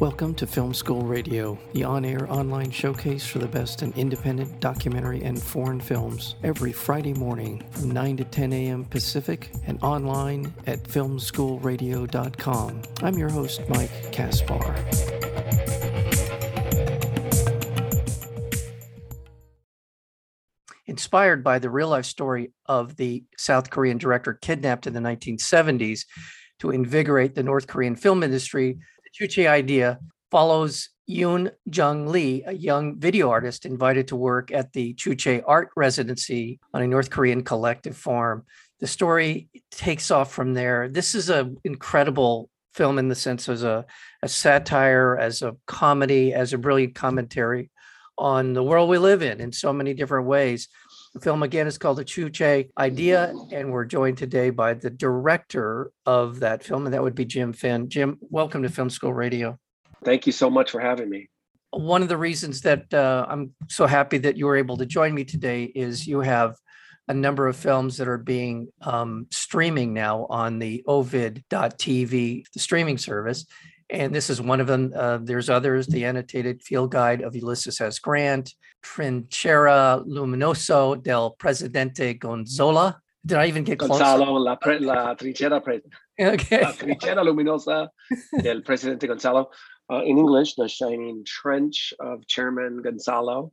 Welcome to Film School Radio, the on air online showcase for the best in independent documentary and foreign films, every Friday morning from 9 to 10 a.m. Pacific and online at filmschoolradio.com. I'm your host, Mike Kaspar. Inspired by the real life story of the South Korean director kidnapped in the 1970s to invigorate the North Korean film industry, Juche idea follows Yoon Jung Lee, a young video artist invited to work at the Juche Art Residency on a North Korean collective farm. The story takes off from there. This is an incredible film in the sense as a, a satire, as a comedy, as a brilliant commentary on the world we live in in so many different ways. The film again is called The Juche Idea, and we're joined today by the director of that film, and that would be Jim Finn. Jim, welcome to Film School Radio. Thank you so much for having me. One of the reasons that uh, I'm so happy that you were able to join me today is you have a number of films that are being um, streaming now on the ovid.tv, the streaming service. And this is one of them. Uh, there's others, the annotated field guide of Ulysses S. Grant, Trinchera Luminoso del Presidente Gonzola. Did I even get Gonzalo, close? La, pre, la trinchera, pre, okay. la trinchera luminosa del Presidente Gonzalo. Uh, in English, the shining trench of Chairman Gonzalo,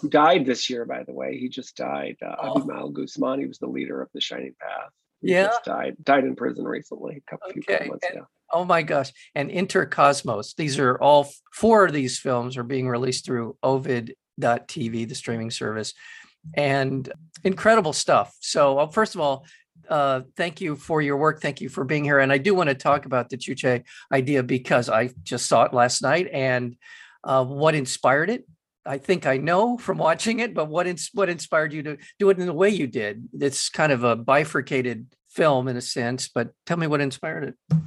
who died this year, by the way. He just died. Uh, oh. Abimael Guzman, he was the leader of the Shining Path. He yeah. died died in prison recently, a couple, okay. few months ago. Oh my gosh. And Intercosmos. These are all four of these films are being released through Ovid.tv, the streaming service, and incredible stuff. So, well, first of all, uh, thank you for your work. Thank you for being here. And I do want to talk about the Juche idea because I just saw it last night and uh, what inspired it. I think I know from watching it, but what ins- what inspired you to do it in the way you did? It's kind of a bifurcated film in a sense, but tell me what inspired it.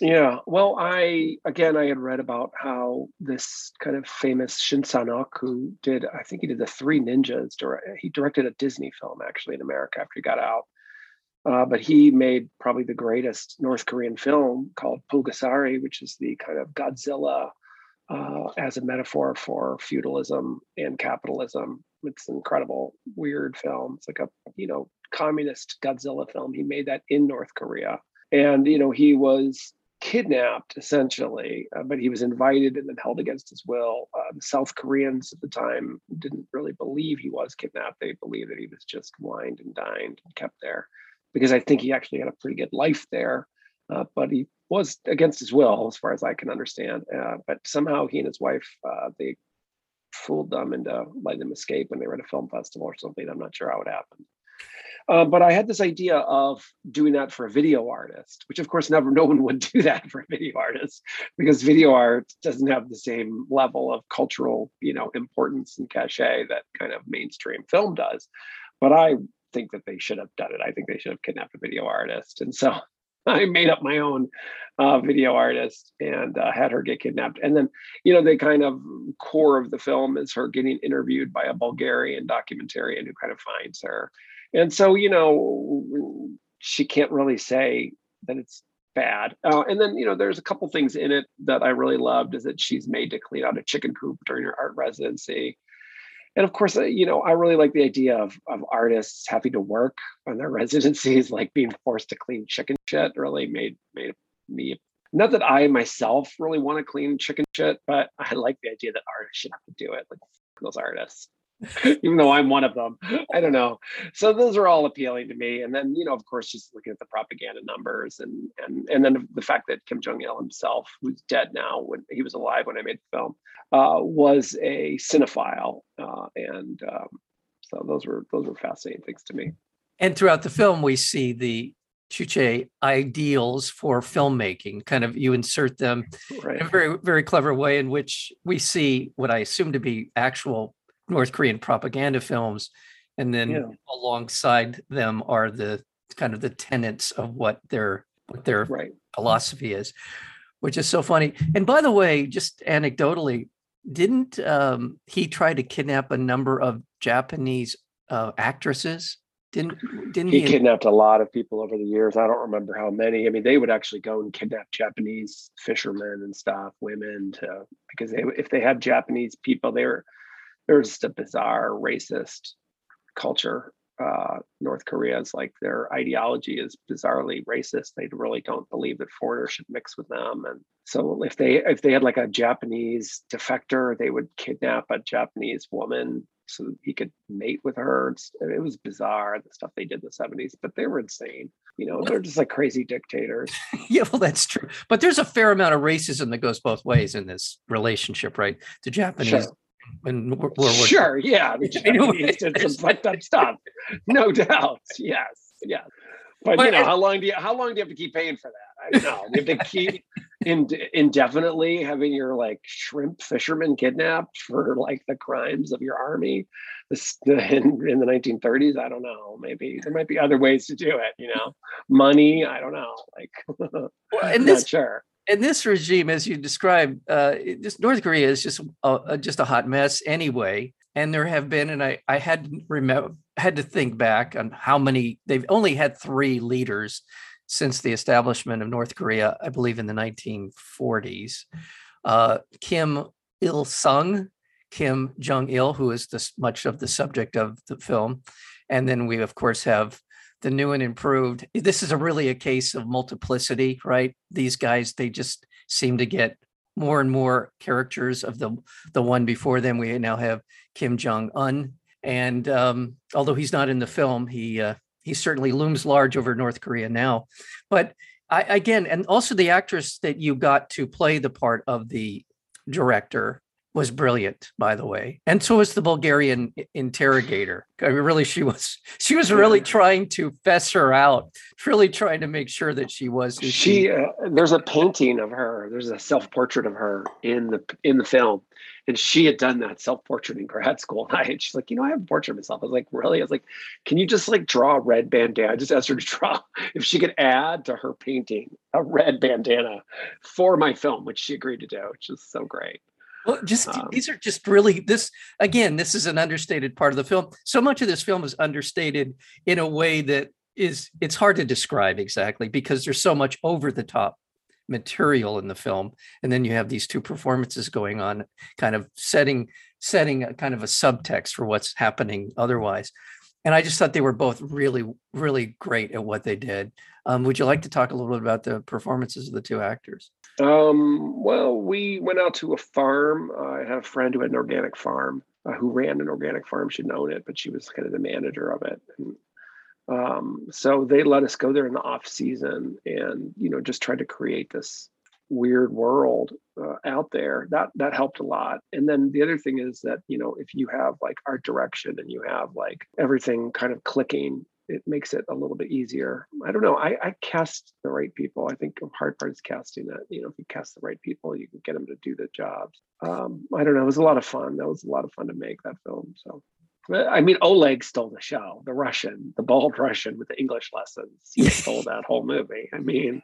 Yeah, well, I again I had read about how this kind of famous Shin Sang-ok who did I think he did the Three Ninjas. He directed a Disney film actually in America after he got out, uh, but he made probably the greatest North Korean film called Pulgasari, which is the kind of Godzilla uh, as a metaphor for feudalism and capitalism. It's an incredible, weird film. It's like a you know communist Godzilla film. He made that in North Korea. And, you know, he was kidnapped essentially, uh, but he was invited and then held against his will. Uh, the South Koreans at the time didn't really believe he was kidnapped. They believed that he was just wined and dined and kept there because I think he actually had a pretty good life there. Uh, but he was against his will, as far as I can understand. Uh, but somehow he and his wife, uh, they fooled them into letting them escape when they were at a film festival or something. I'm not sure how it happened. Uh, but I had this idea of doing that for a video artist, which of course never no one would do that for a video artist because video art doesn't have the same level of cultural, you know, importance and cachet that kind of mainstream film does. But I think that they should have done it. I think they should have kidnapped a video artist, and so I made up my own uh, video artist and uh, had her get kidnapped. And then, you know, the kind of core of the film is her getting interviewed by a Bulgarian documentarian who kind of finds her and so you know she can't really say that it's bad. Uh, and then you know there's a couple things in it that i really loved is that she's made to clean out a chicken coop during her art residency. And of course uh, you know i really like the idea of, of artists having to work on their residencies like being forced to clean chicken shit really made made me not that i myself really want to clean chicken shit but i like the idea that artists should have to do it like those artists even though I'm one of them. I don't know. So those are all appealing to me. And then, you know, of course, just looking at the propaganda numbers and and and then the fact that Kim Jong Il himself, who's dead now, when he was alive when I made the film, uh, was a cinephile, uh, and um, so those were those were fascinating things to me. And throughout the film, we see the Juche ideals for filmmaking. Kind of you insert them right. in a very very clever way in which we see what I assume to be actual North Korean propaganda films, and then yeah. alongside them are the kind of the tenets of what their what their right. philosophy is, which is so funny. And by the way, just anecdotally, didn't um, he try to kidnap a number of Japanese uh, actresses? Didn't didn't he he? kidnapped a lot of people over the years. I don't remember how many. I mean, they would actually go and kidnap Japanese fishermen and stuff, women, to because they if they had Japanese people, they were they're just a bizarre racist culture. Uh, North Korea is like their ideology is bizarrely racist. They really don't believe that foreigners should mix with them, and so if they if they had like a Japanese defector, they would kidnap a Japanese woman so he could mate with her. It was bizarre the stuff they did in the 70s, but they were insane. You know, they're just like crazy dictators. yeah, well, that's true. But there's a fair amount of racism that goes both ways in this relationship, right? The Japanese Sure. And World War II. Sure, yeah, the You know, Japanese did some fucked up stuff, no doubt. Yes, yes. But But you know, how long do you how long do you have to keep paying for that? I don't know. You have to keep in, indefinitely having your like shrimp fishermen kidnapped for like the crimes of your army. This in, in the 1930s. I don't know. Maybe there might be other ways to do it. You know, money. I don't know. Like, Well, and not this sure. And this regime, as you described, uh, this North Korea is just a, a- just a hot mess anyway. And there have been, and I I had remember had to think back on how many they've only had three leaders since the establishment of North Korea, I believe in the 1940s. Uh, Kim Il Sung, Kim Jong Il, who is this much of the subject of the film, and then we of course have the new and improved. This is a really a case of multiplicity, right? These guys, they just seem to get more and more characters of the the one before them. We now have Kim Jong Un, and um, although he's not in the film, he uh, he certainly looms large over North Korea now. But I, again, and also the actress that you got to play the part of the director was brilliant, by the way, and so was the Bulgarian interrogator. I mean, really, she was she was really trying to fess her out, really trying to make sure that she was who she uh, there's a painting of her there's a self-portrait of her in the in the film and she had done that self-portrait in grad school and I, she's like you know i have a portrait of myself. I was like really? I was like can you just like draw a red bandana? I just asked her to draw if she could add to her painting a red bandana for my film which she agreed to do which is so great Well, just Um, these are just really this again. This is an understated part of the film. So much of this film is understated in a way that is it's hard to describe exactly because there's so much over the top material in the film, and then you have these two performances going on, kind of setting setting a kind of a subtext for what's happening otherwise. And I just thought they were both really, really great at what they did. Um, would you like to talk a little bit about the performances of the two actors? Um, well, we went out to a farm. I had a friend who had an organic farm, uh, who ran an organic farm. She didn't own it, but she was kind of the manager of it. And um, so they let us go there in the off season and, you know, just try to create this weird world uh, out there. That that helped a lot. And then the other thing is that, you know, if you have like art direction and you have like everything kind of clicking it makes it a little bit easier. I don't know. I, I cast the right people. I think the hard part is casting that You know, if you cast the right people, you can get them to do the jobs. Um, I don't know. It was a lot of fun. That was a lot of fun to make that film. So, I mean, Oleg stole the show. The Russian, the bald Russian with the English lessons, he stole that whole movie. I mean,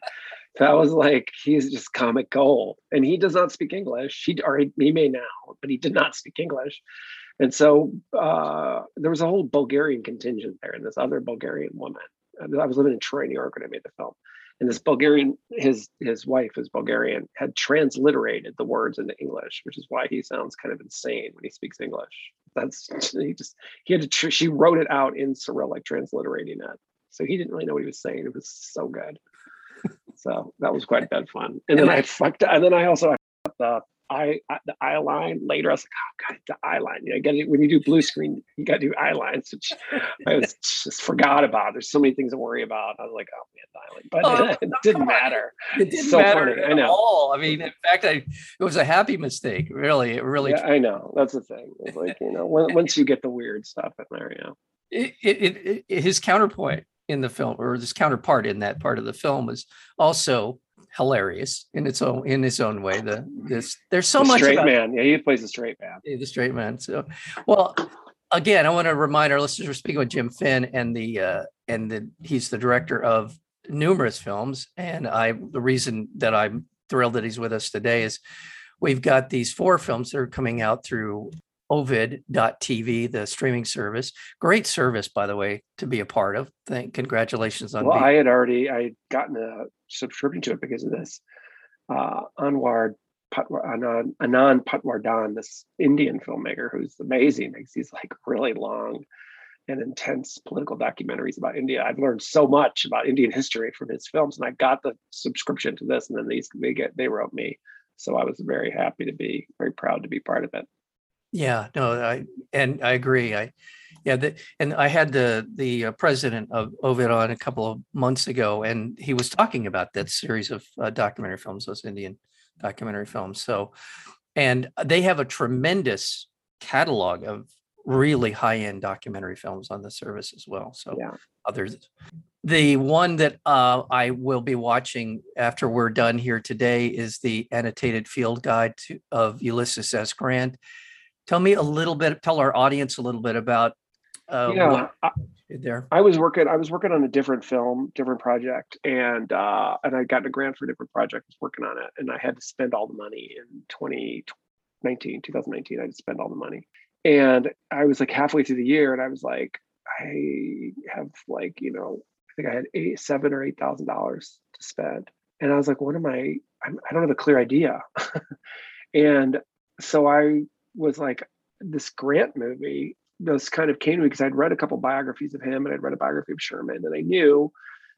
that was like he's just comic gold, and he does not speak English. He or he, he may now, but he did not speak English. And so uh, there was a whole Bulgarian contingent there, and this other Bulgarian woman. I was living in Troy, New York, when I made the film. And this Bulgarian, his his wife is Bulgarian, had transliterated the words into English, which is why he sounds kind of insane when he speaks English. That's he just he had to. She wrote it out in Cyrillic, transliterating it. So he didn't really know what he was saying. It was so good. So that was quite a bit of fun. And then I fucked. And then I also I fucked up eye uh, the eye line later. I was like, oh god, the eye line. You know, got when you do blue screen, you got to do eye lines, which I was just forgot about. There's so many things to worry about. I was like, oh man, the eye line, but Oh, it, no, didn't matter. It didn't So matter funny, I at know. all. I mean, in fact, I, it was a happy mistake. Really, it really. Yeah, I know. That's the thing. It's like you know, when, once you get the weird stuff in there, yeah. It, it, it, it- his counterpoint in the film, or his counterpart in that part of the film, was also hilarious in its own in its own way. The this there's so the much straight about man. Yeah, he plays a straight man. The straight man. So, well, again, I want to remind our listeners we're speaking with Jim Finn, and the uh, and the he's the director of numerous films. And I, the reason that I'm thrilled that he's with us today is we've got these four films that are coming out through Ovid.tv, the streaming service. Great service, by the way, to be a part of. Thank congratulations on. Well, being- I had already I had gotten a subscription to it because of this. Uh, Anwar Patwar, Anand, Anand Patwardhan, this Indian filmmaker who's amazing, makes these like really long and intense political documentaries about India. I've learned so much about Indian history from his films, and I got the subscription to this, and then these they get they wrote me, so I was very happy to be very proud to be part of it. Yeah, no, I and I agree. I yeah, the, and I had the the uh, president of Ovid on a couple of months ago, and he was talking about that series of uh, documentary films, those Indian documentary films. So, and they have a tremendous catalog of really high end documentary films on the service as well. So yeah. others. The one that uh, I will be watching after we're done here today is the annotated field guide to, of Ulysses S. Grant. Tell me a little bit. Tell our audience a little bit about. Uh, yeah, I, there. I was working. I was working on a different film, different project, and uh, and I got a grant for a different project. Was working on it, and I had to spend all the money in 2019, 2019. I had to spend all the money, and I was like halfway through the year, and I was like, I have like, you know, I think I had eight, seven or eight thousand dollars to spend. And I was like, what am I? I'm, I do not have a clear idea. and so I was like, this Grant movie this kind of came to me because I'd read a couple biographies of him and I'd read a biography of Sherman, and I knew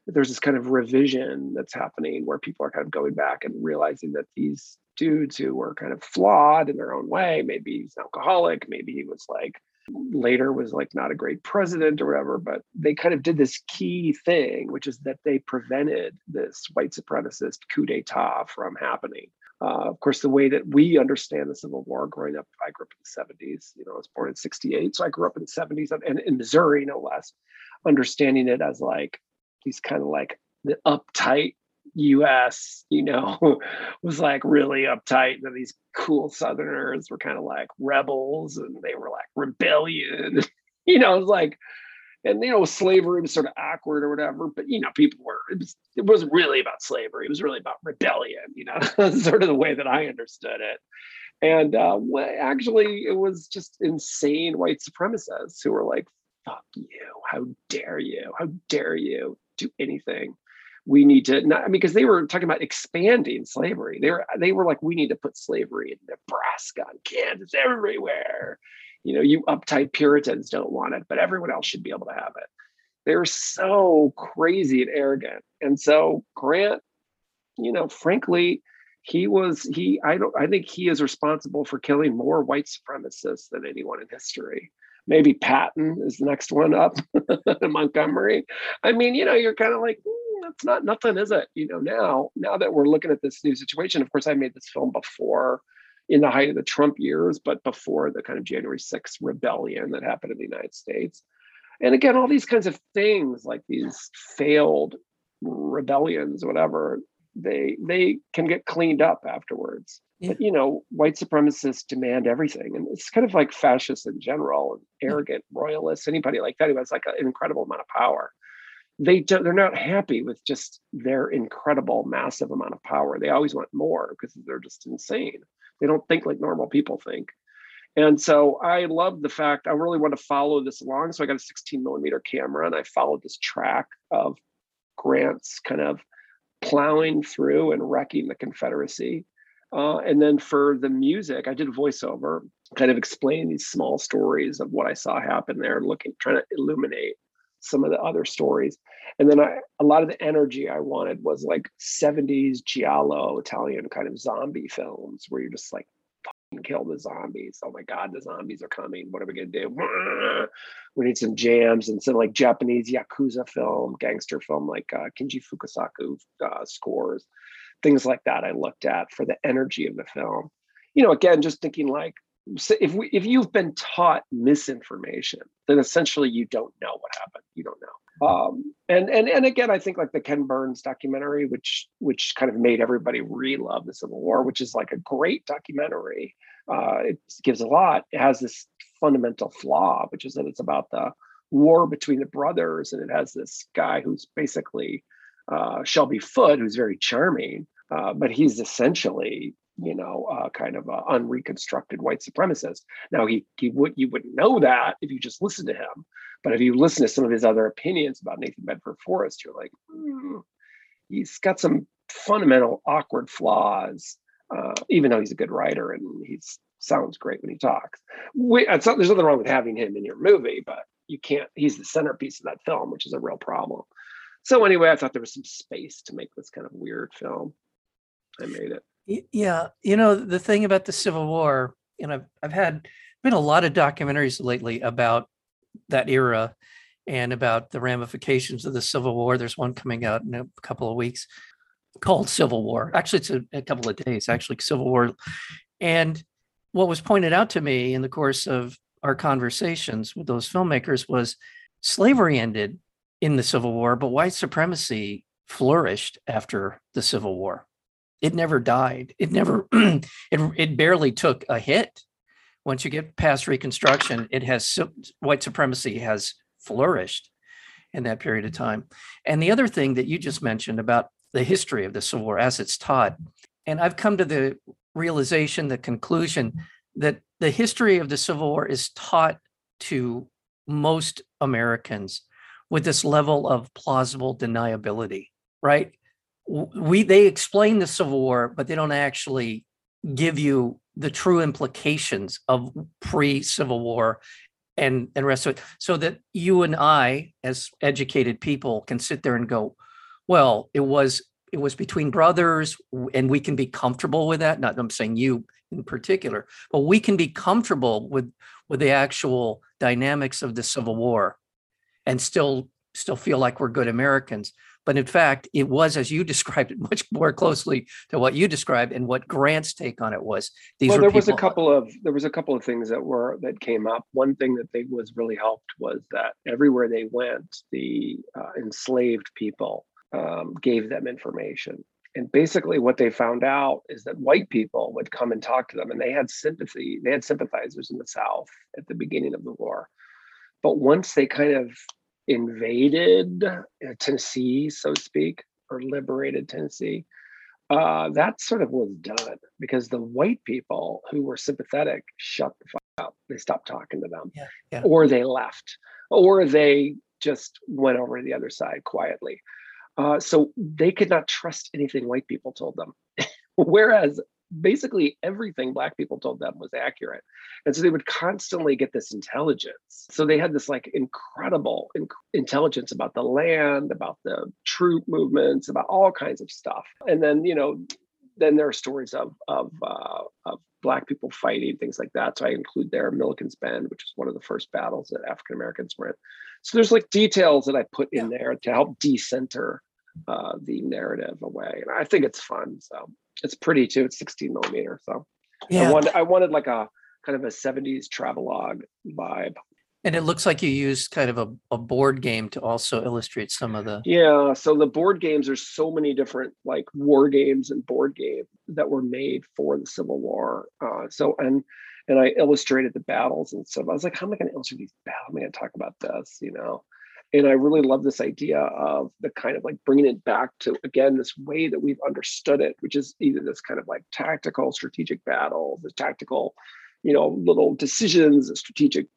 that there's this kind of revision that's happening where people are kind of going back and realizing that these dudes who were kind of flawed in their own way. Maybe he's an alcoholic. Maybe he was like later was like not a great president or whatever, but they kind of did this key thing, which is that they prevented this white supremacist coup d'etat from happening. Uh, of course, the way that we understand the Civil War growing up, I grew up in the 70s. You know, I was born in 68. So I grew up in the 70s and in Missouri, no less, understanding it as like these kind of like the uptight US, you know, was like really uptight. And these cool Southerners were kind of like rebels and they were like rebellion. you know, it was like, and you know, slavery was sort of awkward or whatever, but you know, people were it, was, it wasn't really about slavery, it was really about rebellion, you know, sort of the way that I understood it. And uh, actually, it was just insane white supremacists who were like, fuck you, how dare you, how dare you do anything we need to not I mean because they were talking about expanding slavery. They were they were like, we need to put slavery in Nebraska and Kansas everywhere. You know, you uptight Puritans don't want it, but everyone else should be able to have it. They were so crazy and arrogant. And so Grant, you know, frankly, he was he I don't I think he is responsible for killing more white supremacists than anyone in history maybe Patton is the next one up Montgomery. I mean, you know, you're kind of like, hmm, that's not nothing, is it? You know, now now that we're looking at this new situation, of course, I made this film before in the height of the Trump years, but before the kind of January 6th rebellion that happened in the United States. And again, all these kinds of things, like these failed rebellions, whatever, they they can get cleaned up afterwards. Yeah. But you know, white supremacists demand everything, and it's kind of like fascists in general, and arrogant royalists, anybody like that who has like an incredible amount of power they do, they're not happy with just their incredible massive amount of power they always want more because they're just insane they don't think like normal people think. And so i love the fact i really want to follow this along so i got a 16 millimeter camera and i followed this track of grant's kind of plowing through and wrecking the confederacy. Uh, and then for the music i did voiceover kind of explain these small stories of what i saw happen there looking trying to illuminate some of the other stories. And then I, a lot of the energy I wanted was like 70s Giallo Italian kind of zombie films where you're just like, kill the zombies. Oh my God, the zombies are coming. What are we going to do? We need some jams and some like Japanese Yakuza film, gangster film like uh, Kinji Fukasaku uh, scores, things like that I looked at for the energy of the film. You know, again, just thinking like, if we if you've been taught misinformation, then essentially you don't know what happened. You don't know. Um, and and and again, I think like the Ken Burns documentary, which which kind of made everybody re-love the Civil War, which is like a great documentary. Uh, it gives a lot. It has this fundamental flaw, which is that it's about the war between the brothers, and it has this guy who's basically uh, Shelby Foote, who's very charming, uh, but he's essentially you know, uh, kind of a unreconstructed white supremacist. Now he he would you wouldn't know that if you just listened to him, but if you listen to some of his other opinions about Nathan Bedford Forrest, you're like, mm, he's got some fundamental awkward flaws, uh, even though he's a good writer and he sounds great when he talks. We, there's nothing wrong with having him in your movie, but you can't. He's the centerpiece of that film, which is a real problem. So anyway, I thought there was some space to make this kind of weird film. I made it. Yeah, you know the thing about the Civil War, know, I've, I've had been a lot of documentaries lately about that era and about the ramifications of the Civil War. There's one coming out in a couple of weeks called Civil War. Actually, it's a, a couple of days. Actually, Civil War, and what was pointed out to me in the course of our conversations with those filmmakers was slavery ended in the Civil War, but white supremacy flourished after the Civil War it never died. It never, it, it barely took a hit. Once you get past Reconstruction, it has white supremacy has flourished in that period of time. And the other thing that you just mentioned about the history of the Civil War as it's taught, and I've come to the realization, the conclusion that the history of the Civil War is taught to most Americans with this level of plausible deniability, right? We they explain the Civil War, but they don't actually give you the true implications of pre-Civil War and and rest of it, so that you and I, as educated people, can sit there and go, well, it was it was between brothers, and we can be comfortable with that. Not I'm saying you in particular, but we can be comfortable with with the actual dynamics of the Civil War, and still still feel like we're good Americans. But in fact, it was, as you described it, much more closely to what you described and what Grant's take on it was. These well, there was a couple of there was a couple of things that were that came up. One thing that they was really helped was that everywhere they went, the uh, enslaved people um, gave them information. And basically, what they found out is that white people would come and talk to them, and they had sympathy. They had sympathizers in the South at the beginning of the war. But once they kind of invaded uh, Tennessee, so to speak, or liberated Tennessee, uh, that sort of was done because the white people who were sympathetic shut the fuck up. They stopped talking to them, yeah, yeah. or they left, or they just went over to the other side quietly. Uh, so they could not trust anything white people told them. Whereas basically everything black people told them was accurate. And so they would constantly get this intelligence. So they had this like incredible inc- intelligence about the land about the troop movements about all kinds of stuff. And then you know then there are stories of of, uh, of black people fighting things like that. So i include there milliken's bend which is one of the first battles that african americans were in. So there's like details that i put in there to help decenter uh, the narrative away. And i think it's fun so it's pretty too. It's 16 millimeter. So yeah. I wanted I wanted like a kind of a 70s travelogue vibe. And it looks like you used kind of a, a board game to also illustrate some of the Yeah. So the board games, there's so many different like war games and board games that were made for the Civil War. Uh, so and and I illustrated the battles and stuff. I was like, how am I going to illustrate these battles? Am I going to talk about this? You know, and i really love this idea of the kind of like bringing it back to again this way that we've understood it which is either this kind of like tactical strategic battle the tactical you know little decisions strategic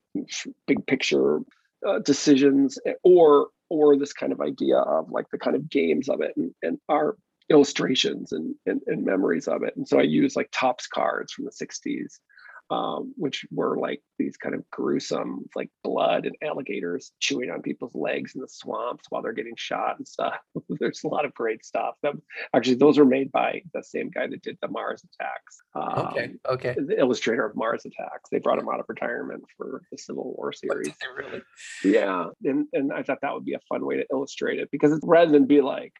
big picture uh, decisions eh, or or this kind of idea of like the kind of games of it and, and our illustrations and, and, and memories of it. And so i use like Topps cards from the 60s um, which were like these kind of gruesome, like blood and alligators chewing on people's legs in the swamps while they're getting shot and stuff. There's a lot of great stuff. That, actually, those were made by the same guy that did the Mars attacks. Um, okay. Okay. The illustrator of Mars attacks. They brought him out of retirement for the Civil War series. really? Yeah, and and I thought that would be a fun way to illustrate it because it's rather than be like,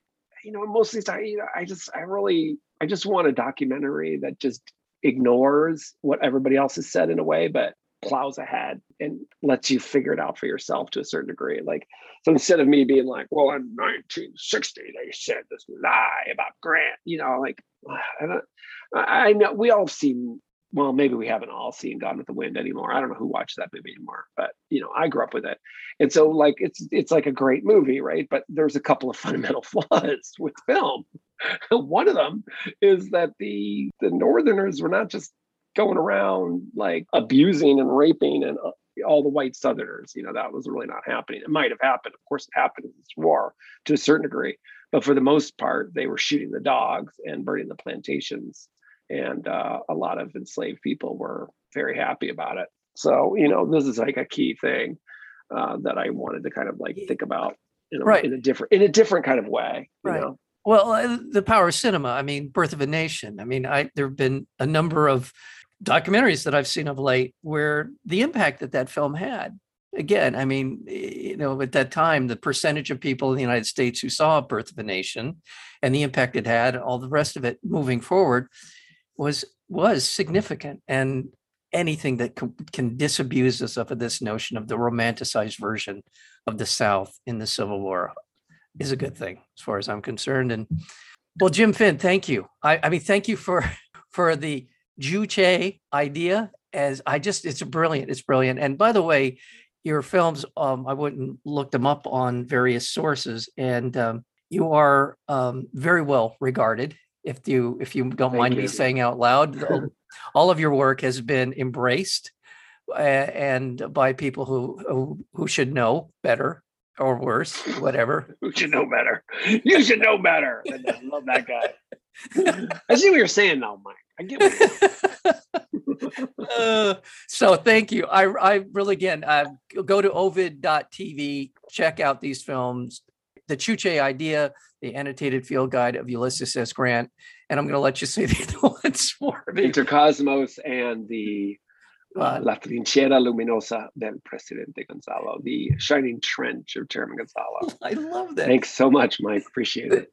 you know, most of these times, you know, I just, I really, I just want a documentary that just ignores what everybody else has said in a way, but plows ahead and lets you figure it out for yourself to a certain degree. Like, so instead of me being like, well, in 1960, they said this lie about Grant, you know, like, I, I know we all have seen, well, maybe we haven't all seen Gone with the Wind anymore. I don't know who watched that movie anymore, but you know, I grew up with it. And so like, it's, it's like a great movie, right? But there's a couple of fundamental flaws with film One of them is that the the Northerners were not just going around like abusing and raping and uh, all the white Southerners. You know, that was really not happening. It might have happened. Of course, it happened in this war to a certain degree. But for the most part, they were shooting the dogs and burning the plantations. And uh, a lot of enslaved people were very happy about it. So, you know, this is like a key thing uh, that I wanted to kind of like think about in a, Right. in a different in a different kind of way. You Right. know? Well, uh, the power of cinema. I mean, Birth of a Nation. I mean, I there have been a number of documentaries that I've seen of late where the impact that that film had. Again, I mean, you know, at that time, the percentage of people in the United States who saw Birth of a Nation and the impact it had, all the rest of it moving forward, was was significant. And anything that can, can disabuse us of this notion of the romanticized version of the South in the Civil War is a good thing as far as I'm concerned. And well, Jim Finn, thank you. I, I mean, thank you for for the Juche idea. As I just, it's brilliant. It's brilliant. And by the way, your films, um, I wouldn't look them up on various sources, and um, you are um, very well regarded. If you if you don't Thank mind me saying out loud, all- of your work has been embraced uh, and by people who, who who should know better or worse, whatever. Who should know better. You should know better. I love that guy. I see what you're saying now, Mike. I get you're Uh, so thank you. I I really again uh, go to ovid.tv, check out these films, the Juche idea, the annotated field guide of Ulysses S. Grant, and I'm going to let you say the other ones for me. Intercosmos and the uh, La Trinchera Luminosa del Presidente Gonzalo, the shining trench of Chairman Gonzalo. I love that. Thanks so much, Mike. Appreciate it.